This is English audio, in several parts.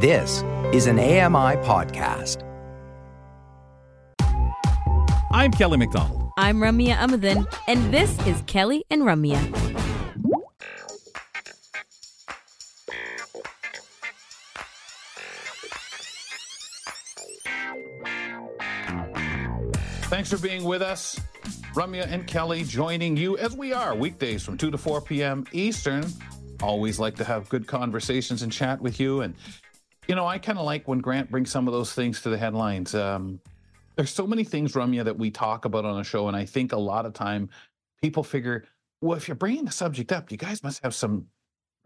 This is an AMI podcast. I'm Kelly McDonald. I'm Ramya Amuthan, and this is Kelly and Ramya. Thanks for being with us. Ramya and Kelly joining you as we are weekdays from 2 to 4 p.m. Eastern. Always like to have good conversations and chat with you. And, you know, I kind of like when Grant brings some of those things to the headlines. Um, there's so many things, Ramya, that we talk about on the show. And I think a lot of time people figure, well, if you're bringing the subject up, you guys must have some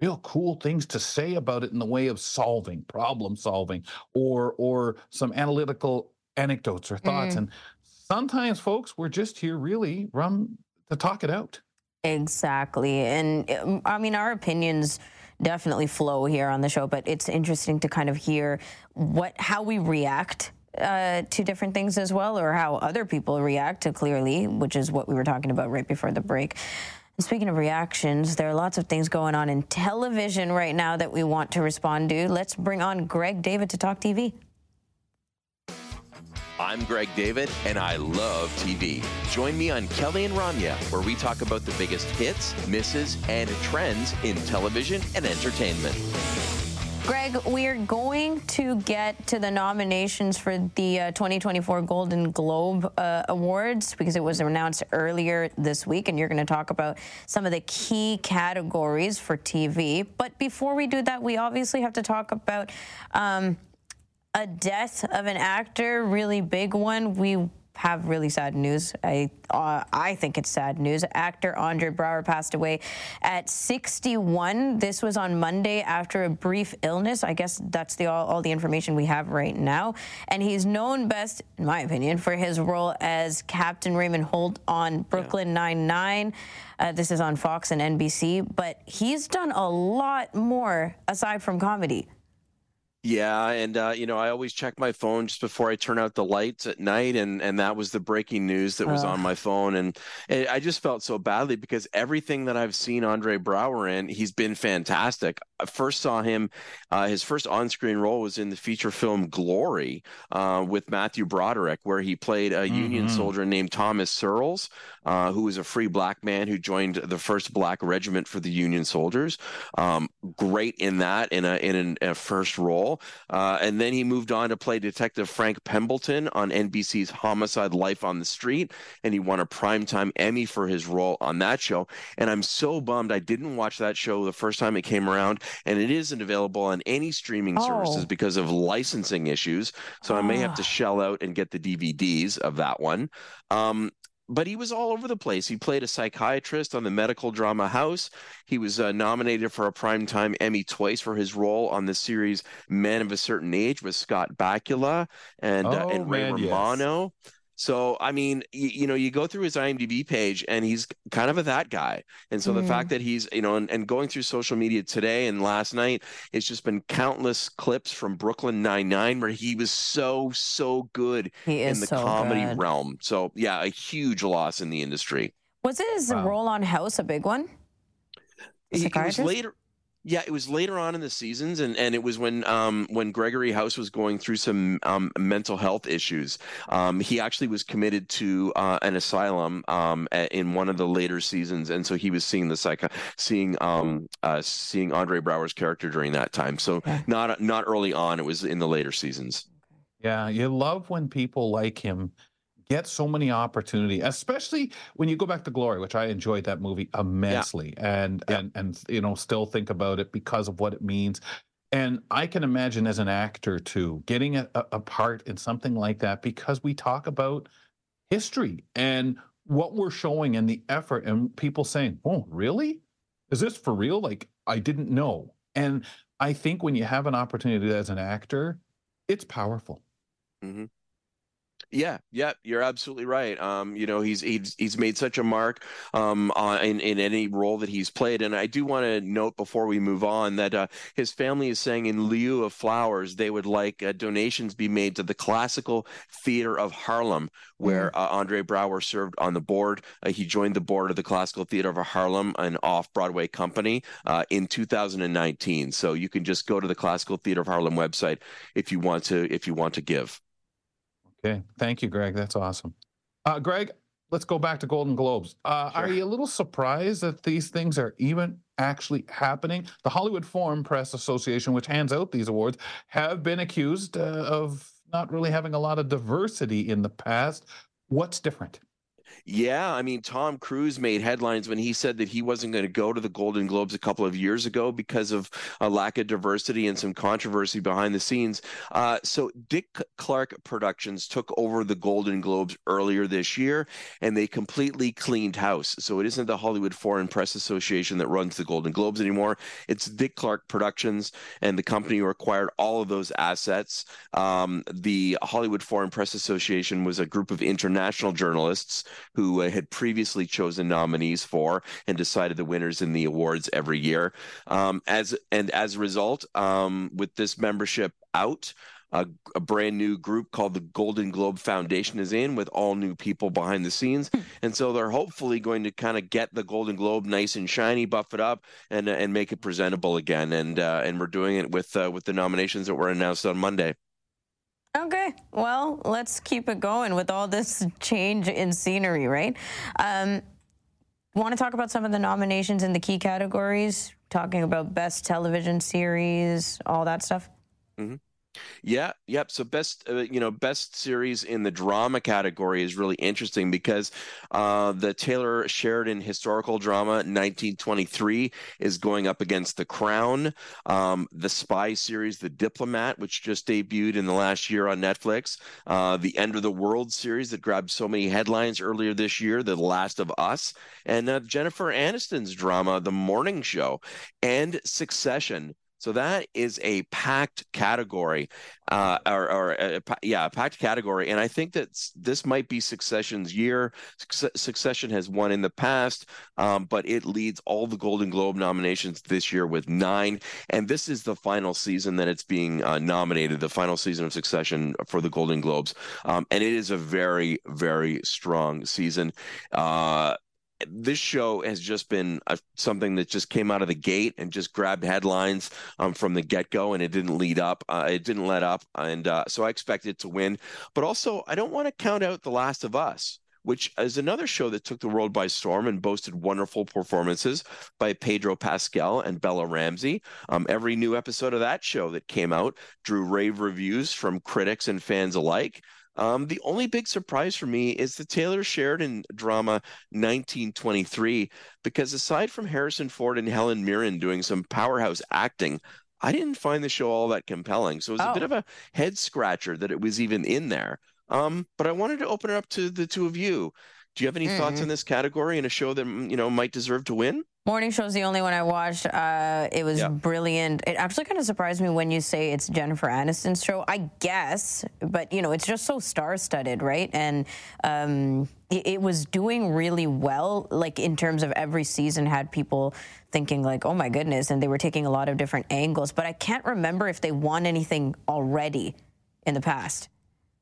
real cool things to say about it in the way of solving, problem solving, or or some analytical anecdotes or thoughts. Mm. And sometimes, folks, we're just here really rum to talk it out. Exactly. And um, I mean, our opinions definitely flow here on the show, but it's interesting to kind of hear what how we react uh, to different things as well, or how other people react to clearly, which is what we were talking about right before the break. And speaking of reactions, there are lots of things going on in television right now that we want to respond to. Let's bring on Greg David to talk TV. I'm Greg David, and I love TV. Join me on Kelly and Ramya, where we talk about the biggest hits, misses, and trends in television and entertainment. Greg, we're going to get to the nominations for the uh, 2024 Golden Globe uh, Awards because it was announced earlier this week, and you're going to talk about some of the key categories for TV. But before we do that, we obviously have to talk about um, a death of an actor, really big one. We have really sad news. I uh, I think it's sad news. Actor Andre Braugher passed away at 61. This was on Monday after a brief illness. I guess that's the all, all the information we have right now. And he's known best, in my opinion, for his role as Captain Raymond Holt on Brooklyn Nine Nine. Uh, this is on Fox and NBC, but he's done a lot more aside from comedy. Yeah, and uh, you know, I always check my phone just before I turn out the lights at night, and and that was the breaking news that was Ugh. on my phone, and, and I just felt so badly because everything that I've seen Andre Braugher in, he's been fantastic. First saw him, uh, his first on-screen role was in the feature film Glory uh, with Matthew Broderick, where he played a Union Mhm. soldier named Thomas Searles, uh, who was a free black man who joined the first black regiment for the Union soldiers. Um, great in that in a in an, a first role. Uh, and then he moved on to play Detective Frank Pembleton on NBC's Homicide Life on the Street. And he won a Primetime Emmy for his role on that show. And I'm so bummed I didn't watch that show the first time it came around. And it isn't available on any streaming services Oh. because of licensing issues. So I may have to Ah. shell out and get the DVDs of that one. Um, but he was all over the place. He played a psychiatrist on the medical drama House. He was uh, nominated for a Primetime Emmy twice for his role on the series Men of a Certain Age with Scott Bakula and uh, Oh, and Ray man, yes. Romano. So I mean, you, you know, you go through his IMDb page, and he's kind of a that guy. And so the Mm. fact that he's, you know, and, and going through social media today and last night, it's just been countless clips from Brooklyn Nine Nine where he was so so good He is in the so comedy good. realm. So yeah, a huge loss in the industry. Was his Wow. role on House a big one? He, it was later. Yeah, it was later on in the seasons, and, and it was when um when Gregory House was going through some um mental health issues. Um, he actually was committed to uh, an asylum um in one of the later seasons, and so he was seeing the psych seeing um uh seeing Andre Braugher's character during that time. So not not early on; it was in the later seasons. Yeah, you love when people like him get so many opportunity, especially when you go back to Glory, which I enjoyed that movie immensely, and Yeah. and and you know still think about it because of what it means. And I can imagine as an actor too, getting a, a a part in something like that because we talk about history and what we're showing and the effort and people saying, "Oh, really? Is this for real?" Like I didn't know. And I think when you have an opportunity as an actor, it's powerful. Mm-hmm. Yeah, yeah, you're absolutely right. Um, you know, he's he's he's made such a mark um on, in in any role that he's played, and I do want to note before we move on that uh, his family is saying in lieu of flowers, they would like uh, donations be made to the Classical Theater of Harlem, where mm. uh, Andre Braugher served on the board. Uh, he joined the board of the Classical Theater of Harlem, an off-Broadway company, uh, in 2019. So you can just go to the Classical Theater of Harlem website if you want to if you want to give. Okay. Thank you, Greg. That's awesome. Uh, Greg, let's go back to Golden Globes. Uh, sure. Are you a little surprised that these things are even actually happening? The Hollywood Foreign Press Association, which hands out these awards, have been accused uh, of not really having a lot of diversity in the past. What's different? Yeah, I mean, Tom Cruise made headlines when he said that he wasn't going to go to the Golden Globes a couple of years ago because of a lack of diversity and some controversy behind the scenes. Uh, so, Dick Clark Productions took over the Golden Globes earlier this year, and they completely cleaned house. So, it isn't the Hollywood Foreign Press Association that runs the Golden Globes anymore. It's Dick Clark Productions, and the company who acquired all of those assets. Um, the Hollywood Foreign Press Association was a group of international journalists who uh, had previously chosen nominees for and decided the winners in the awards every year. Um, as and as a result, um, with this membership out. A, a, brand new group called the Golden Globe Foundation is in with all new people behind the scenes. Hmm. And so they're hopefully going to kind of get the Golden Globe nice and shiny, buff it up, and and make it presentable again. And uh, and we're doing it with uh, with the nominations that were announced on Monday. Okay, well, let's keep it going with all this change in scenery, right? Um, Want to talk about some of the nominations in the key categories? Talking about best television series, all that stuff. Mm-hmm. Yeah, yep. So best, uh, you know, best series in the drama category is really interesting because uh, the Taylor Sheridan historical drama 1923 is going up against The Crown, um, the spy series The Diplomat, which just debuted in the last year on Netflix, uh, the End of the World series that grabbed so many headlines earlier this year, The Last of Us, and uh, Jennifer Aniston's drama The Morning Show, and Succession so that is a packed category, uh, or, or uh, yeah, a packed category. And I think that this might be Succession's year. Succession has won in the past, um, but it leads all the Golden Globe nominations this year with nine. And this is the final season that it's being uh, nominated, the final season of Succession for the Golden Globes. Um, and it is a very, very strong season. This show has just been a, something that just came out of the gate and just grabbed headlines um, from the get go, and it didn't lead up. Uh, it didn't let up, and uh, so I expect it to win. But also, I don't want to count out The Last of Us. Which is another show that took the world by storm and boasted wonderful performances by Pedro Pascal and Bella Ramsey. Um, every new episode of that show that came out drew rave reviews from critics and fans alike. Um, the only big surprise for me is the Taylor Sheridan drama 1923, because aside from Harrison Ford and Helen Mirren doing some powerhouse acting, I didn't find the show all that compelling. So it was oh. a bit oh. of a head scratcher that it was even in there. Um, but I wanted to open it up to the two of you. Do you have any mm-hmm. thoughts on this category and a show that you know might deserve to win? Morning Show is the only one I watched. Uh, it was yeah. brilliant. It actually kind of surprised me when you say it's Jennifer Aniston's show. I guess, but you know, it's just so star-studded, right? And um, it, it, was doing really well. Like in terms of every season, had people thinking like, "Oh my goodness!" and they were taking a lot of different angles. But I can't remember if they won anything already in the past.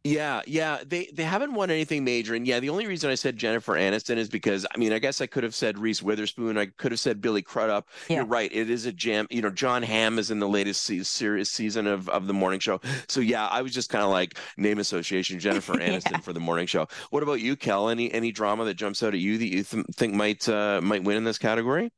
Yeah, yeah, they they haven't won anything major, and yeah, the only reason I said Jennifer Aniston is because I mean I guess I could have said Reese Witherspoon, I could have said Billy Crudup. Yeah. You're right, it is a jam. You know, Jon Hamm is in the latest se- series season of of the morning show. So yeah, I was just kind of like name association Jennifer Aniston yeah. for the morning show. What about you, Kel? Any any drama that jumps out at you that you th- think might uh, might win in this category?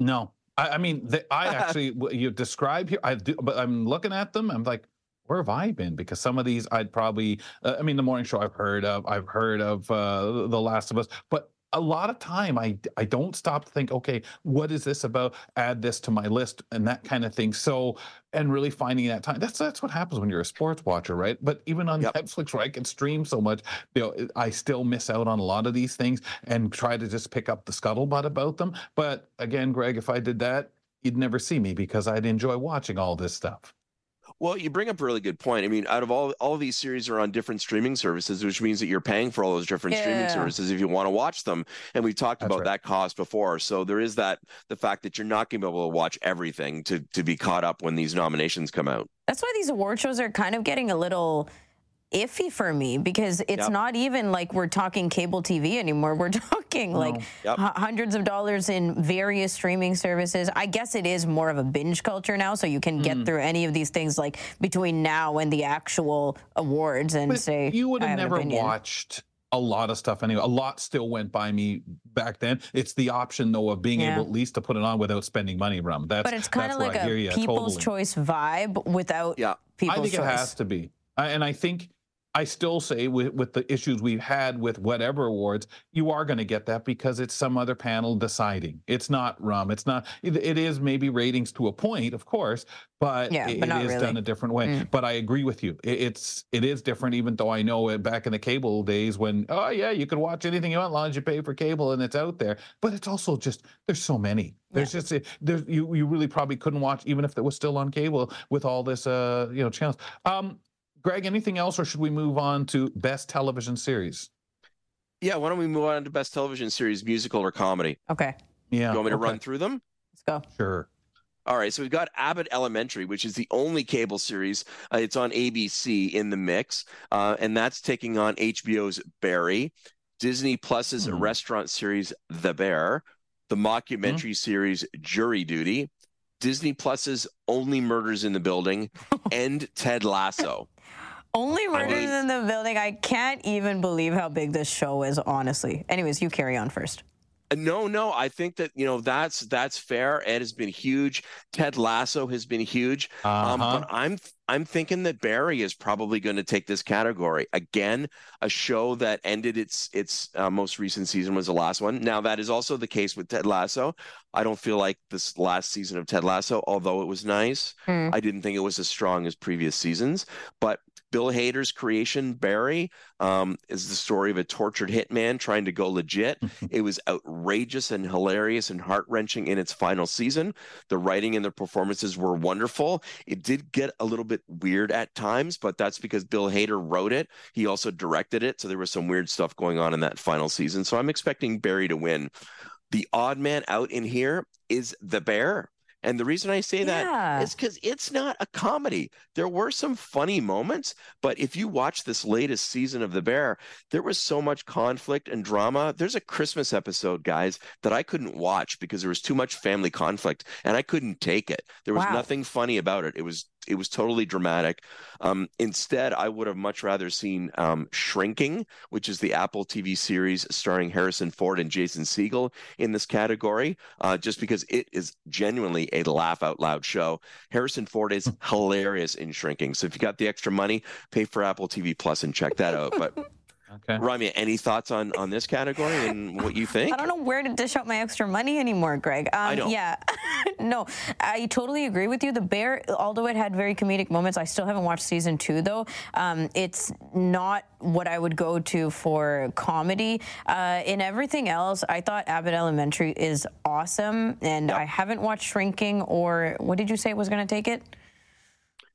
No, I, I mean the, I actually you describe here. I do, but I'm looking at them. I'm like where have I been? Because some of these I'd probably, uh, I mean, the morning show I've heard of, I've heard of uh, The Last of Us, but a lot of time I I don't stop to think, okay, what is this about? Add this to my list and that kind of thing. So and really finding that time. That's that's what happens when you're a sports watcher, right? But even on yep. Netflix, where I can stream so much, you know, I still miss out on a lot of these things and try to just pick up the scuttlebutt about them. But again, Greg, if I did that, you'd never see me because I'd enjoy watching all this stuff. Well, you bring up a really good point. I mean, out of all all of these series are on different streaming services, which means that you're paying for all those different streaming services if you want to watch them. And we've talked That's about right. that cost before. So there is that the fact that you're not going to be able to watch everything to to be caught up when these nominations come out. That's why these award shows are kind of getting a little iffy for me because it's Yep. not even like we're talking cable TV anymore. We're talking like Yep. hu- hundreds of dollars in various streaming services. I guess it is more of a binge culture now, so you can Mm. get through any of these things like between now and the actual awards and But say you would have never watched a lot of stuff anyway. A lot still went by me back then. It's the option though of being Yeah. able at least to put it on without spending money, Rum. That's But it's kind of like a ya, people's totally. choice vibe without Yeah. people's I think choice. it has to be, and I think I still say with with the issues we've had with whatever awards, you are going to get that because it's some other panel deciding. It's not rum. It's not. It, it is maybe ratings to a point, of course, but Yeah, it, but it is really. done a different way. Mm. But I agree with you. It, it's it is different, even though I know it back in the cable days when oh yeah, you could watch anything you want as long as you pay for cable and it's out there. But it's also just there's so many. There's just there's you you really probably couldn't watch even if it was still on cable with all this uh you know channels. Um, Greg, anything else, or should we move on to best television series? Yeah, why don't we move on to best television series, musical or comedy? Okay, Yeah, You want me to okay, run through them? let's go. Sure. All right, so we've got Abbott Elementary, which is the only cable series. Uh, it's on ABC in the mix, uh, and that's taking on HBO's Barry, Disney Plus's Hmm. restaurant series The Bear, the mockumentary series Jury Duty, Disney Plus's Only Murders in the Building, and Ted Lasso. Only murders mean- in the building. I can't even believe how big this show is, honestly. Anyways, you carry on first. Uh, No, no, I think that you know that's that's fair. Ed has been huge. Ted Lasso has been huge. Um, Uh-huh. but I'm I'm thinking that Barry is probably going to take this category again. A show that ended its its uh, most recent season was the last one. Now that is also the case with Ted Lasso. I don't feel like this last season of Ted Lasso, although it was nice, Hmm. I didn't think it was as strong as previous seasons. But Bill Hader's creation, Barry, um, is the story of a tortured hitman trying to go legit. it was outrageous and hilarious and heart wrenching in its final season. The writing and the performances were wonderful. It did get a little bit weird at times, but that's because Bill Hader wrote it. He also directed it. So there was some weird stuff going on in that final season. So I'm expecting Barry to win. The odd man out in here is The Bear. And the reason I say that Yeah. is because it's not a comedy. There were some funny moments, but if you watch this latest season of The Bear, there was so much conflict and drama. There's a Christmas episode, guys, that I couldn't watch because there was too much family conflict and I couldn't take it. There was Wow. nothing funny about it. It was it was totally dramatic. Um, instead, I would have much rather seen um, Shrinking, which is the Apple TV series starring Harrison Ford and Jason Segel in this category, uh, just because it is genuinely a laugh out loud show. Harrison Ford is hilarious in Shrinking. So if you got the extra money, pay for Apple TV Plus and check that out. But Okay. Ramya, any thoughts on on this category and what you think? I don't know where to dish out my extra money anymore, Greg. Um, I know. Yeah, no, I totally agree with you. The Bear, although it had very comedic moments, I still haven't watched season two though. Um, it's not what I would go to for comedy. Uh, in everything else, I thought Abbott Elementary is awesome, and I haven't watched Shrinking or what did you say was going to take it?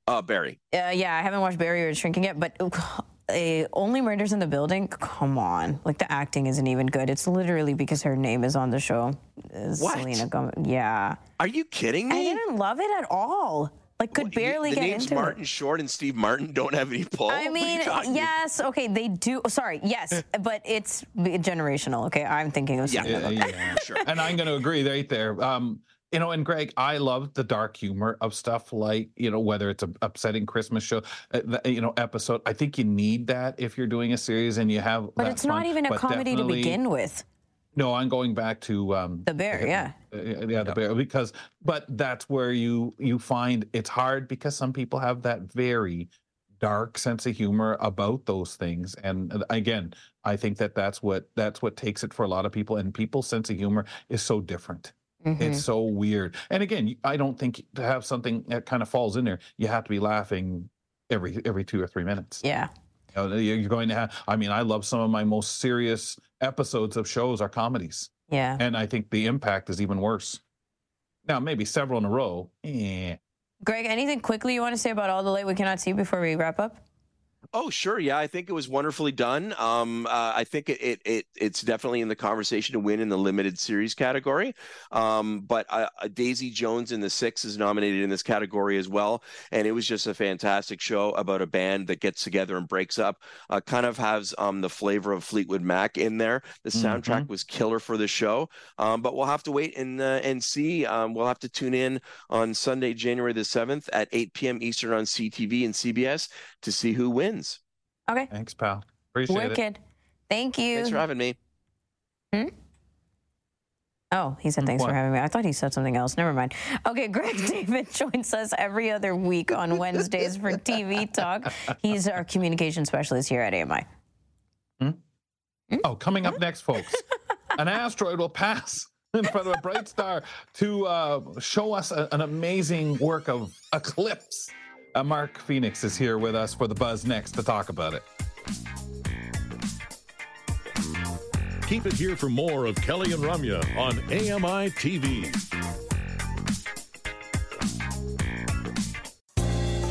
Uh, Barry. Uh, yeah, I haven't watched Barry or Shrinking yet, but uh, Only Murders in the Building. Come on, like the acting isn't even good. It's literally because her name is on the show. Uh, What? Selena Gomez. Yeah, Are you kidding me I didn't love it at all. Like, could What, you- barely the get names into Martin it. Short and Steve Martin don't have any pull. I What are you mean, talking- yes, okay, they do. oh, Sorry, yes, but it's generational. Okay, I'm thinking of Yeah. Yeah, yeah. Sure. And I'm going to agree right there. Um, you know, and Greg, I love the dark humor of stuff like, you know, whether it's a upsetting Christmas show, uh, the- you know, episode. I think you need that if you're doing a series and you have. But that it's not even a But comedy to begin with. No, I'm going back to um, The Bear, yeah. uh, yeah, the bear because, but that's where you you find it's hard because some people have that very dark sense of humor about those things, and uh, again, I think that that's what that's what takes it for a lot of people, and people's sense of humor is so different. Mhm. It's so weird, and again, I don't think to have something that kind of falls in there, you have to be laughing every every two or three minutes. Yeah. You know, you're going to have. I mean, I love some of my most serious episodes of shows are comedies Yeah. and I think the impact is even worse. Now, maybe several in a row, eh, Greg, anything quickly you want to say about all the light we cannot see before we wrap up? Oh, sure. Yeah, I think it was wonderfully done. Um, uh, I think it, it, it it's definitely in the conversation to win in the limited series category. Um, but uh, Daisy Jones and the Six is nominated in this category as well, and it was just a fantastic show about a band that gets together and breaks up. Uh, kind of has um, the flavor of Fleetwood Mac in there. The soundtrack mm-hmm. was killer for the show. Um, but we'll have to wait and uh, and see. Um, we'll have to tune in on Sunday, January the seventh at 8 p.m. Eastern on CTV and CBS to see who wins. Okay. Thanks, pal. Appreciate it. Wicked. it. Thank you. Thanks for having me. Hmm? Oh, he said thanks what? for having me. I thought he said something else. Never mind. Okay, Greg David joins us every other week on Wednesdays for TV Talk. He's our communication specialist here at AMI. Hmm? Hmm? Oh, coming up next, folks, an asteroid will pass in front of a bright star to uh, show us a, an amazing work of eclipse. Uh, Mark Phoenix is here with us for the buzz next to talk about it. Keep it here for more of Kelly and Ramya on AMI TV.